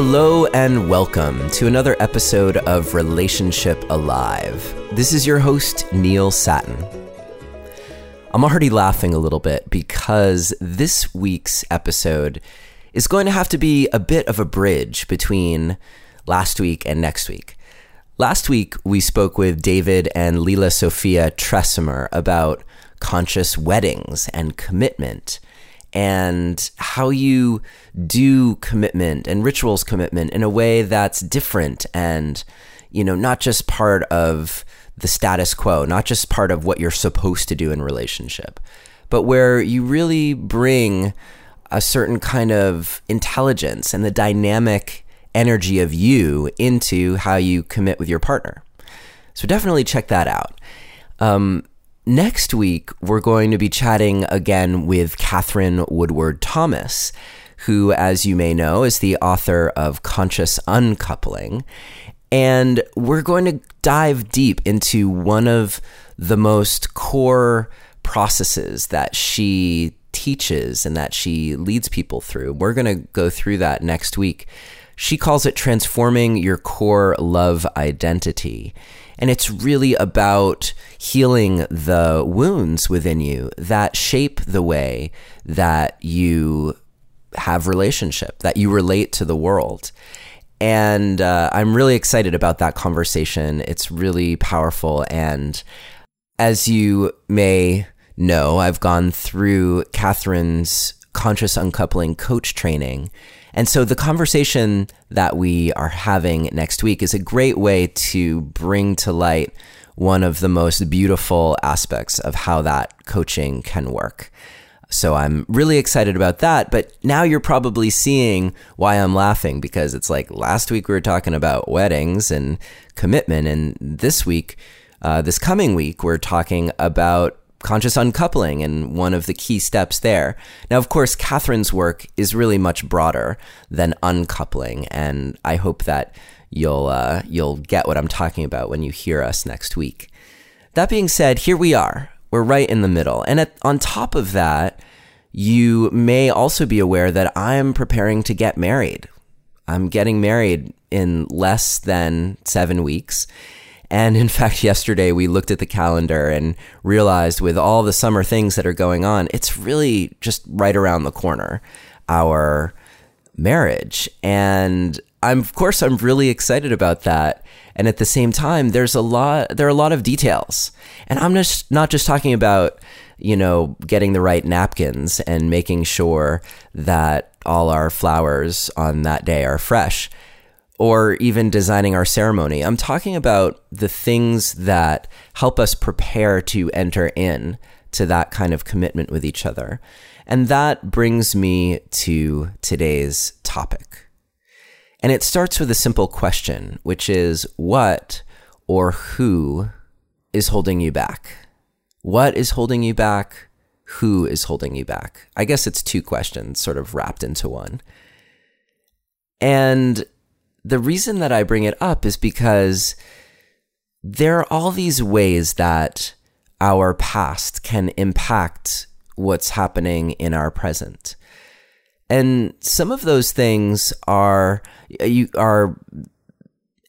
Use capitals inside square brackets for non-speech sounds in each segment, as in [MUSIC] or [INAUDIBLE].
Hello and welcome to another episode of Relationship Alive. This is your host, Neil Sattin. I'm already laughing a little bit because this week's episode is going to have to be a bit of a bridge between last week and next week. Last week, we spoke with David and Lila Sophia Tresemer about conscious weddings and commitment and how you do commitment and rituals commitment in a way that's different and you know not just part of the status quo not just part of what you're supposed to do in relationship but where you really bring a certain kind of intelligence and the dynamic energy of you into how you commit with your partner. So definitely check that out. Um, Next week, we're going to be chatting again with Katherine Woodward Thomas, who, as you may know, is the author of Conscious Uncoupling. And we're going to dive deep into one of the most core processes that she teaches and that she leads people through. We're going to go through that next week. She calls it transforming your core love identity. And it's really about healing the wounds within you that shape the way that you have relationship, that you relate to the world. And uh, I'm really excited about that conversation. It's really powerful. And as you may know, I've gone through Katherine's conscious uncoupling coach training. And so the conversation that we are having next week is a great way to bring to light one of the most beautiful aspects of how that coaching can work. So I'm really excited about that. But now you're probably seeing why I'm laughing because it's like last week we were talking about weddings and commitment. And this week, uh, this coming week, we're talking about conscious uncoupling and one of the key steps there. Now, of course, Katherine's work is really much broader than uncoupling, and I hope that you'll uh, you'll get what I'm talking about when you hear us next week. That being said, here we are. We're right in the middle, and at, on top of that, you may also be aware that I'm preparing to get married. I'm getting married in less than seven weeks. And in [LAUGHS] fact, yesterday we looked at the calendar and realized with all the summer things that are going on, it's really just right around the corner, our marriage. And I'm, of course, I'm really excited about that. And at the same time, there's a lot, there are a lot of details. And I'm just not just talking about, you know, getting the right napkins and making sure that all our flowers on that day are fresh or even designing our ceremony. I'm talking about the things that help us prepare to enter in to that kind of commitment with each other. And that brings me to today's topic. And it starts with a simple question, which is what or who is holding you back? What is holding you back? Who is holding you back? I guess it's two questions sort of wrapped into one. And the reason that I bring it up is because there are all these ways that our past can impact what's happening in our present. And some of those things are you are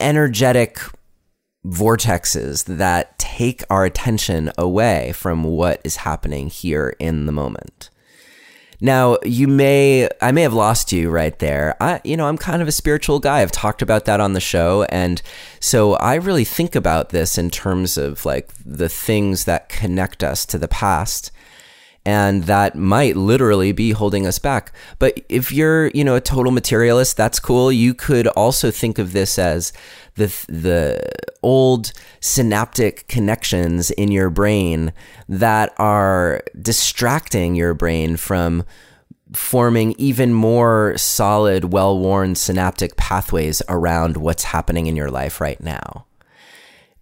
energetic vortexes that take our attention away from what is happening here in the moment. Now, you may, I may have lost you right there. I, you know, I'm kind of a spiritual guy. I've talked about that on the show. And so I really think about this in terms of like the things that connect us to the past and that might literally be holding us back. But if you're, you know, a total materialist, that's cool. You could also think of this as the the old synaptic connections in your brain that are distracting your brain from forming even more solid, well-worn synaptic pathways around what's happening in your life right now.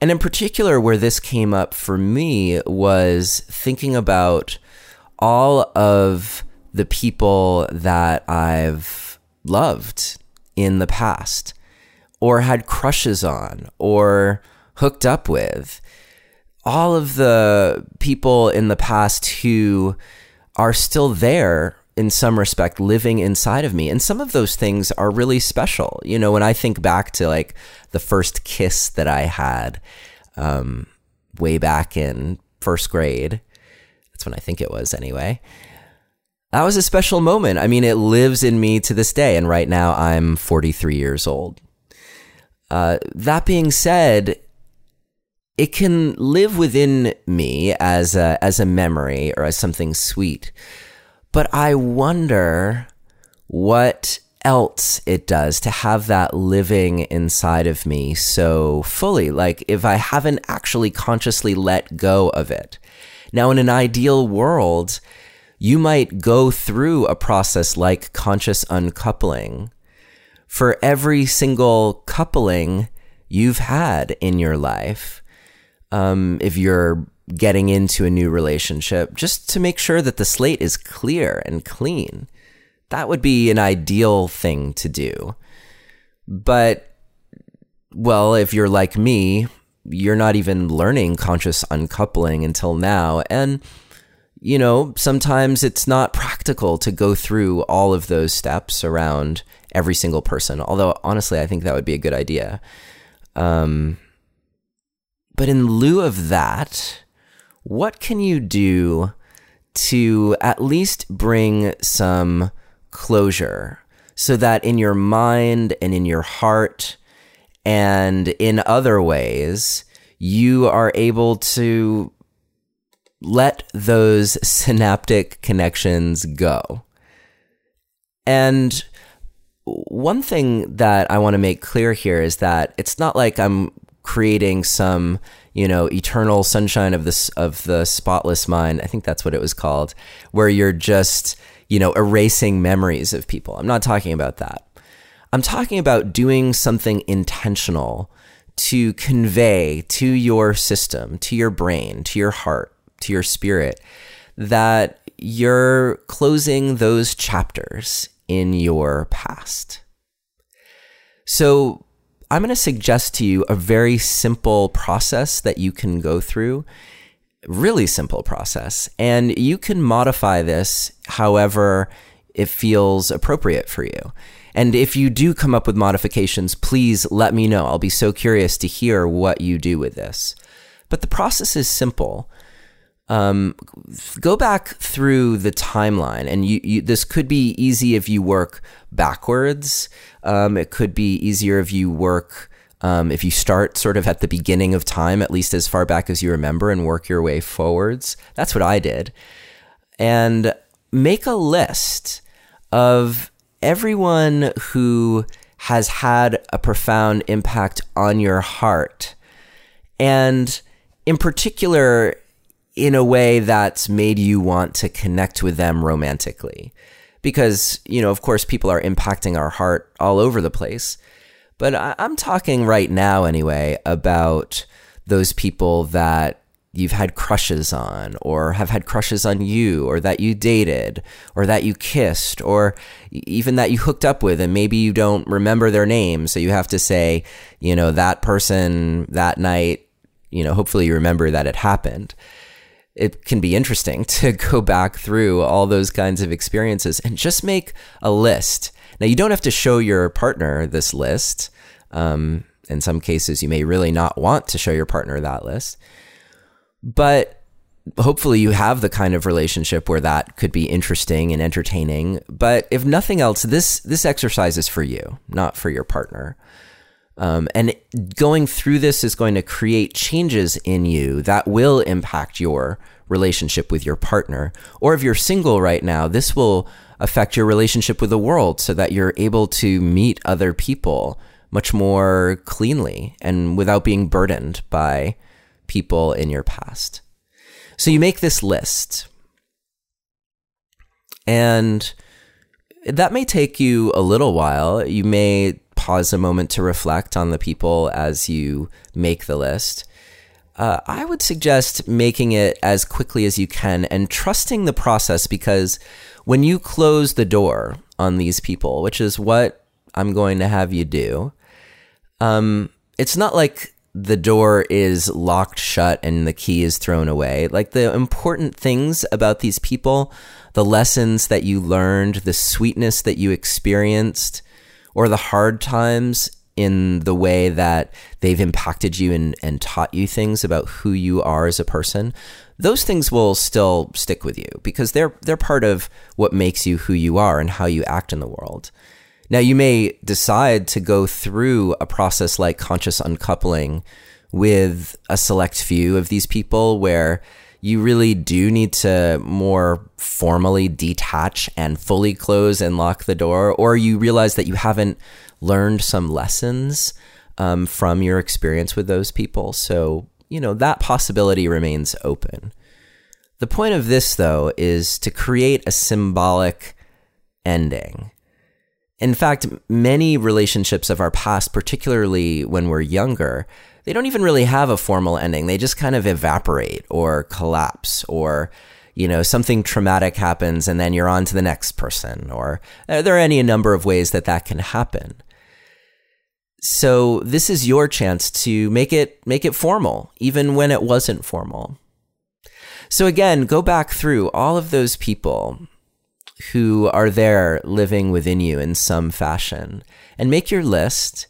And in particular, where this came up for me was thinking about all of the people that I've loved in the past or had crushes on or hooked up with. All of the people in the past who are still there in some respect, living inside of me. And some of those things are really special. You know, when I think back to like the first kiss that I had um, way back in first grade, that's when I think it was anyway. That was a special moment. I mean, it lives in me to this day. And right now I'm 43 years old. Uh, that being said, it can live within me as a, as a memory or as something sweet. But I wonder what else it does to have that living inside of me so fully. Like if I haven't actually consciously let go of it. Now, in an ideal world, you might go through a process like conscious uncoupling for every single coupling you've had in your life um, if you're getting into a new relationship, just to make sure that the slate is clear and clean. That would be an ideal thing to do. But, well, if you're like me, you're not even learning conscious uncoupling until now. And, you know, sometimes it's not practical to go through all of those steps around every single person. Although, honestly, I think that would be a good idea. Um, but in lieu of that, what can you do to at least bring some closure so that in your mind and in your heart and in other ways, you are able to let those [LAUGHS] synaptic connections go. And one thing that I want to make clear here is that it's not like I'm creating some you know eternal sunshine of this of the spotless mind i think that's what it was called where you're just you know erasing memories of people i'm not talking about that i'm talking about doing something intentional to convey to your system to your brain to your heart to your spirit that you're closing those chapters in your past so I'm going to suggest to you a very simple process that you can go through. Really simple process. And you can modify this however it feels appropriate for you. And if you do come up with modifications, please let me know. I'll be so curious to hear what you do with this. But the process is simple um, go back through the timeline, and you, you, this could be easy if you work backwards. Um, it could be easier if you work um, if you start sort of at the beginning of time, at least as far back as you remember, and work your way forwards. That's what I did, and make a list of everyone who has had a profound impact on your heart, and in particular in a way that's made you want to connect with them romantically. Because, you know, of course, people are impacting our heart all over the place. But I- I'm talking right now, anyway, about those people that you've had crushes on, or have had crushes on you, or that you dated, or that you kissed, or even that you hooked up with, and maybe you don't remember their name. So you have to say, you know, that person that night, you know, hopefully you remember that it happened it can be interesting [LAUGHS] to go back through all those kinds of experiences and just make a list. Now, you don't have to show your partner this list. Um, in some cases, you may really not want to show your partner that list. But hopefully, you have the kind of relationship where that could be interesting and entertaining. But if nothing else, this this exercise is for you, not for your partner. Um, and going through this is going to create changes in you that will impact your relationship with your partner. Or if you're single right now, this will affect your relationship with the world so that you're able to meet other people much more cleanly and without being burdened by people in your past. So you make this list. And that may take you a little while. You may pause a moment to reflect on the people as you make the list. Uh, I would suggest making it as quickly as you can and trusting the process because when you close the door on these people, which is what I'm going to have you do, um, it's not like the door is locked shut and the key is thrown away. Like the important things about these people, the lessons that you learned, the sweetness that you experienced, or the hard times in the way that they've impacted you and, and taught you things about who you are as a person, those things will still stick with you because they're they're part of what makes you who you are and how you act in the world. Now, you may decide to go through a process like conscious uncoupling with a select few of these people where you really do need to more formally detach and fully close and lock the door, or you realize that you haven't learned some lessons um, from your experience with those people. So, you know, that possibility remains open. The point of this, though, is to create a symbolic ending. In fact, many relationships of our past, particularly when we're younger, they don't even really have a formal ending. They just kind of evaporate or collapse or you know, something traumatic happens and then you're on to the next person or uh, there are any number of ways that that can happen. So this is your chance to make it make it formal even when it wasn't formal. So again, go back through all of those people who are there living within you in some fashion and make your list.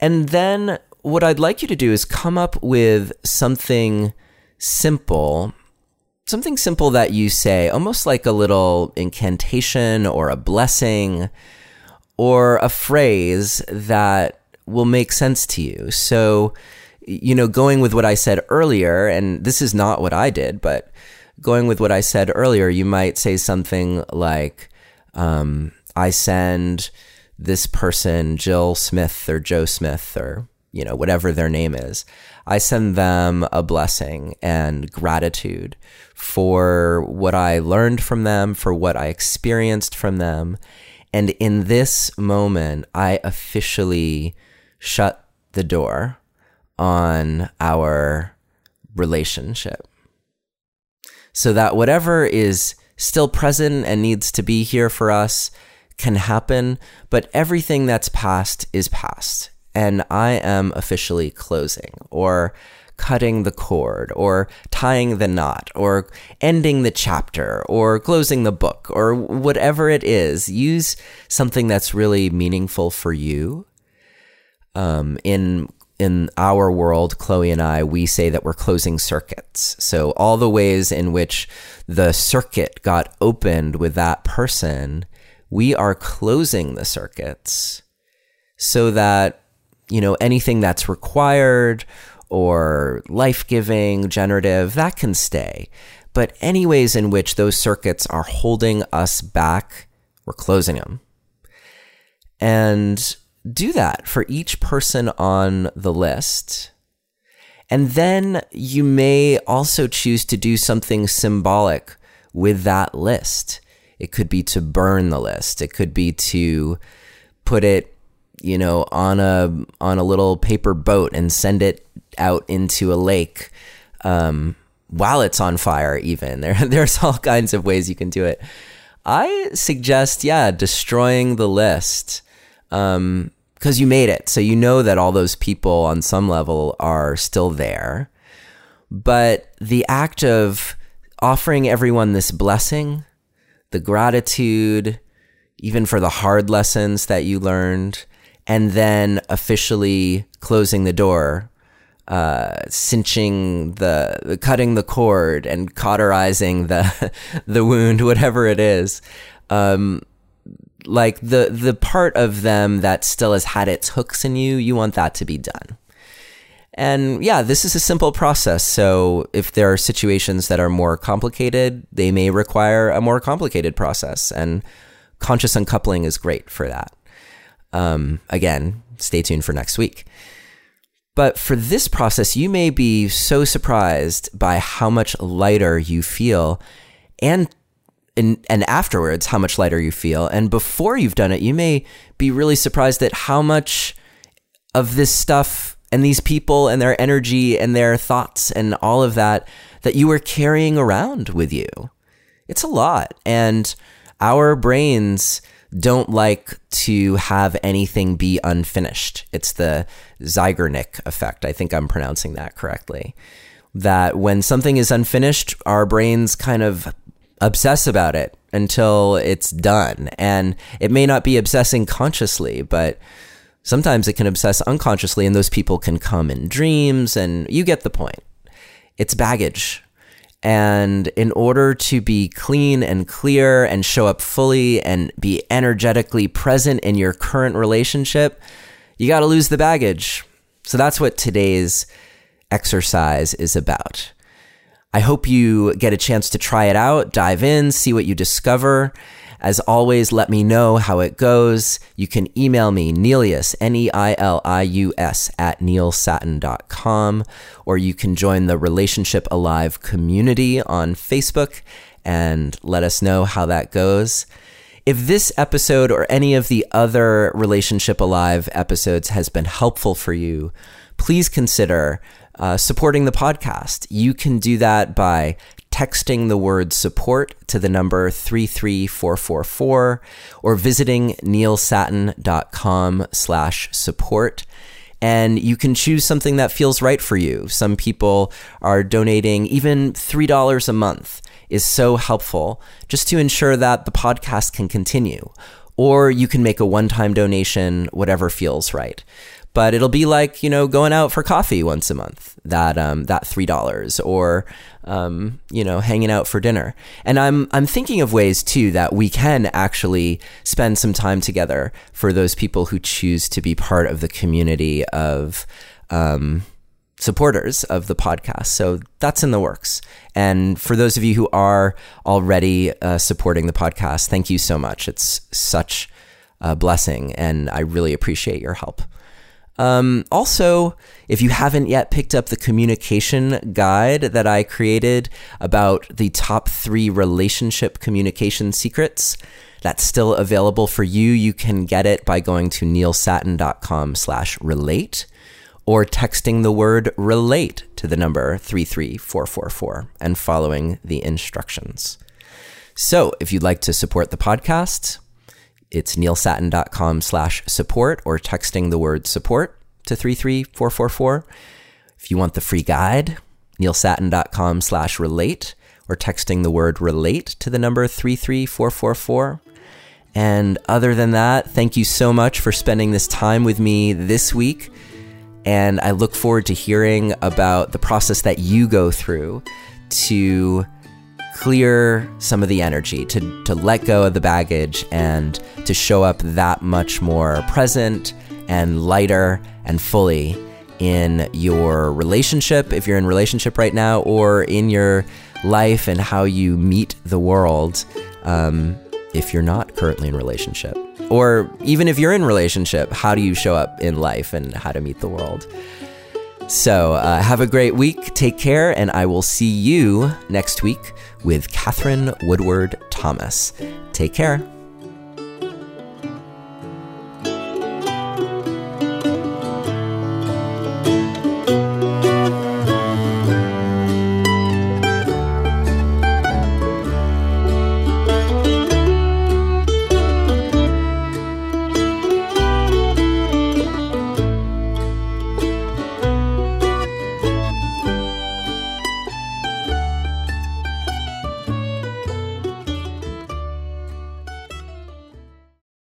And then what I'd like you to do is come up with something simple, something simple that you say, almost like a little incantation or a blessing or a phrase that will make sense to you. So, you know, going with what I said earlier, and this is not what I did, but going with what I said earlier, you might say something like, um, I send this person, Jill Smith or Joe Smith or, you know, whatever their name is. I send them a blessing and gratitude for what I learned from them, for what I experienced from them. And in this moment, I officially shut the door on our relationship so that whatever is still present and needs to be here for us can happen, but everything that's past is past. And I am officially closing or cutting the cord or tying the knot or ending the chapter or closing the book or whatever it is. Use something that's really meaningful for you. Um, in in our world, Chloe and I, we say that we're closing circuits. So all the ways in which the circuit got opened with that person, we are closing the circuits so that, you know, anything that's required or life giving, generative, that can stay. But any ways in which those circuits are holding us back, we're closing them. And do that for each person on the list. And then you may also choose to do something symbolic with that list. It could be to burn the list. It could be to put it, you know, on a on a little paper boat and send it out into a lake um, while it's on fire. Even [LAUGHS] there, there's all kinds of ways you can do it. I suggest, yeah, destroying the list. Um, because you made it. So you know that all those people on some level are still there. But the act of offering everyone this blessing, the gratitude, even for the hard lessons that you learned, and then officially closing the door, uh, cinching the, cutting the cord and cauterizing the, [LAUGHS] the wound, whatever it is. Um, like the the part of them that still has had its hooks in you, you want that to be done. And yeah, this is a simple process. So if there are situations that are more complicated, they may require a more complicated process. And conscious uncoupling is great for that. Um, again, stay tuned for next week. But for this process, you may be so surprised by how much lighter you feel and and, and afterwards how much lighter you feel. And before you've done it, you may be really surprised at how much of this stuff and these people and their energy and their thoughts and all of that that you were carrying around with you. It's a lot. And our brains don't like to have anything be unfinished. It's the Zeigarnik effect. I think I'm pronouncing that correctly. That when something is unfinished, our brains kind of obsess about it until it's done. And it may not be obsessing consciously, but sometimes it can obsess unconsciously, and those people can come in dreams, and you get the point. It's baggage. And in order to be clean and clear and show up fully and be energetically present in your current relationship, you got to lose the baggage. So that's what today's exercise is about. I hope you get a chance to try it out, dive in, see what you discover. As always, let me know how it goes. You can email me, Neilius, N E I L I U S, at neilsattin.com, or you can join the Relationship Alive community on Facebook and let us know how that goes. If this episode or any of the other Relationship Alive episodes has been helpful for you, please consider uh, supporting the podcast. You can do that by texting the word support to the number 33444 or visiting neilsattin.com slash support. And you can choose something that feels right for you. Some people are donating even $3 a month is so helpful just to ensure that the podcast can continue. Or you can make a one time donation, whatever feels right but it'll be like you know going out for coffee once a month that um, that three dollars or um, you know hanging out for dinner. And I'm I'm thinking of ways too that we can actually spend some time together for those people who choose to be part of the community of um, supporters of the podcast. So that's in the works. And for those of you who are already uh, supporting the podcast thank you so much. It's such a blessing and I really appreciate your help. Um, also, if you haven't yet picked up the communication guide that I created about the top three relationship communication secrets, that's still available for you. You can get it by going to neilsattin.com slash relate or texting the word relate to the number 33444 and following the instructions. So if you'd like to support the podcast, it's neilsattin.com slash support or texting the word support to 33444. If you want the free guide, neilsattin.com slash relate or texting the word relate to the number 33444. And other than that, thank you so much for spending this time with me this week. And I look forward to hearing about the process that you go through to clear some of the energy, to, to let go of the baggage, and to show up that much more present and lighter and fully in your relationship, if you're in relationship right now, or in your life and how you meet the world um, if you're not currently in relationship. Or even if you're in relationship, how do you show up in life and how to meet the world? So uh, have a great week. Take care, and I will see you next week with Katherine Woodward Thomas. Take care.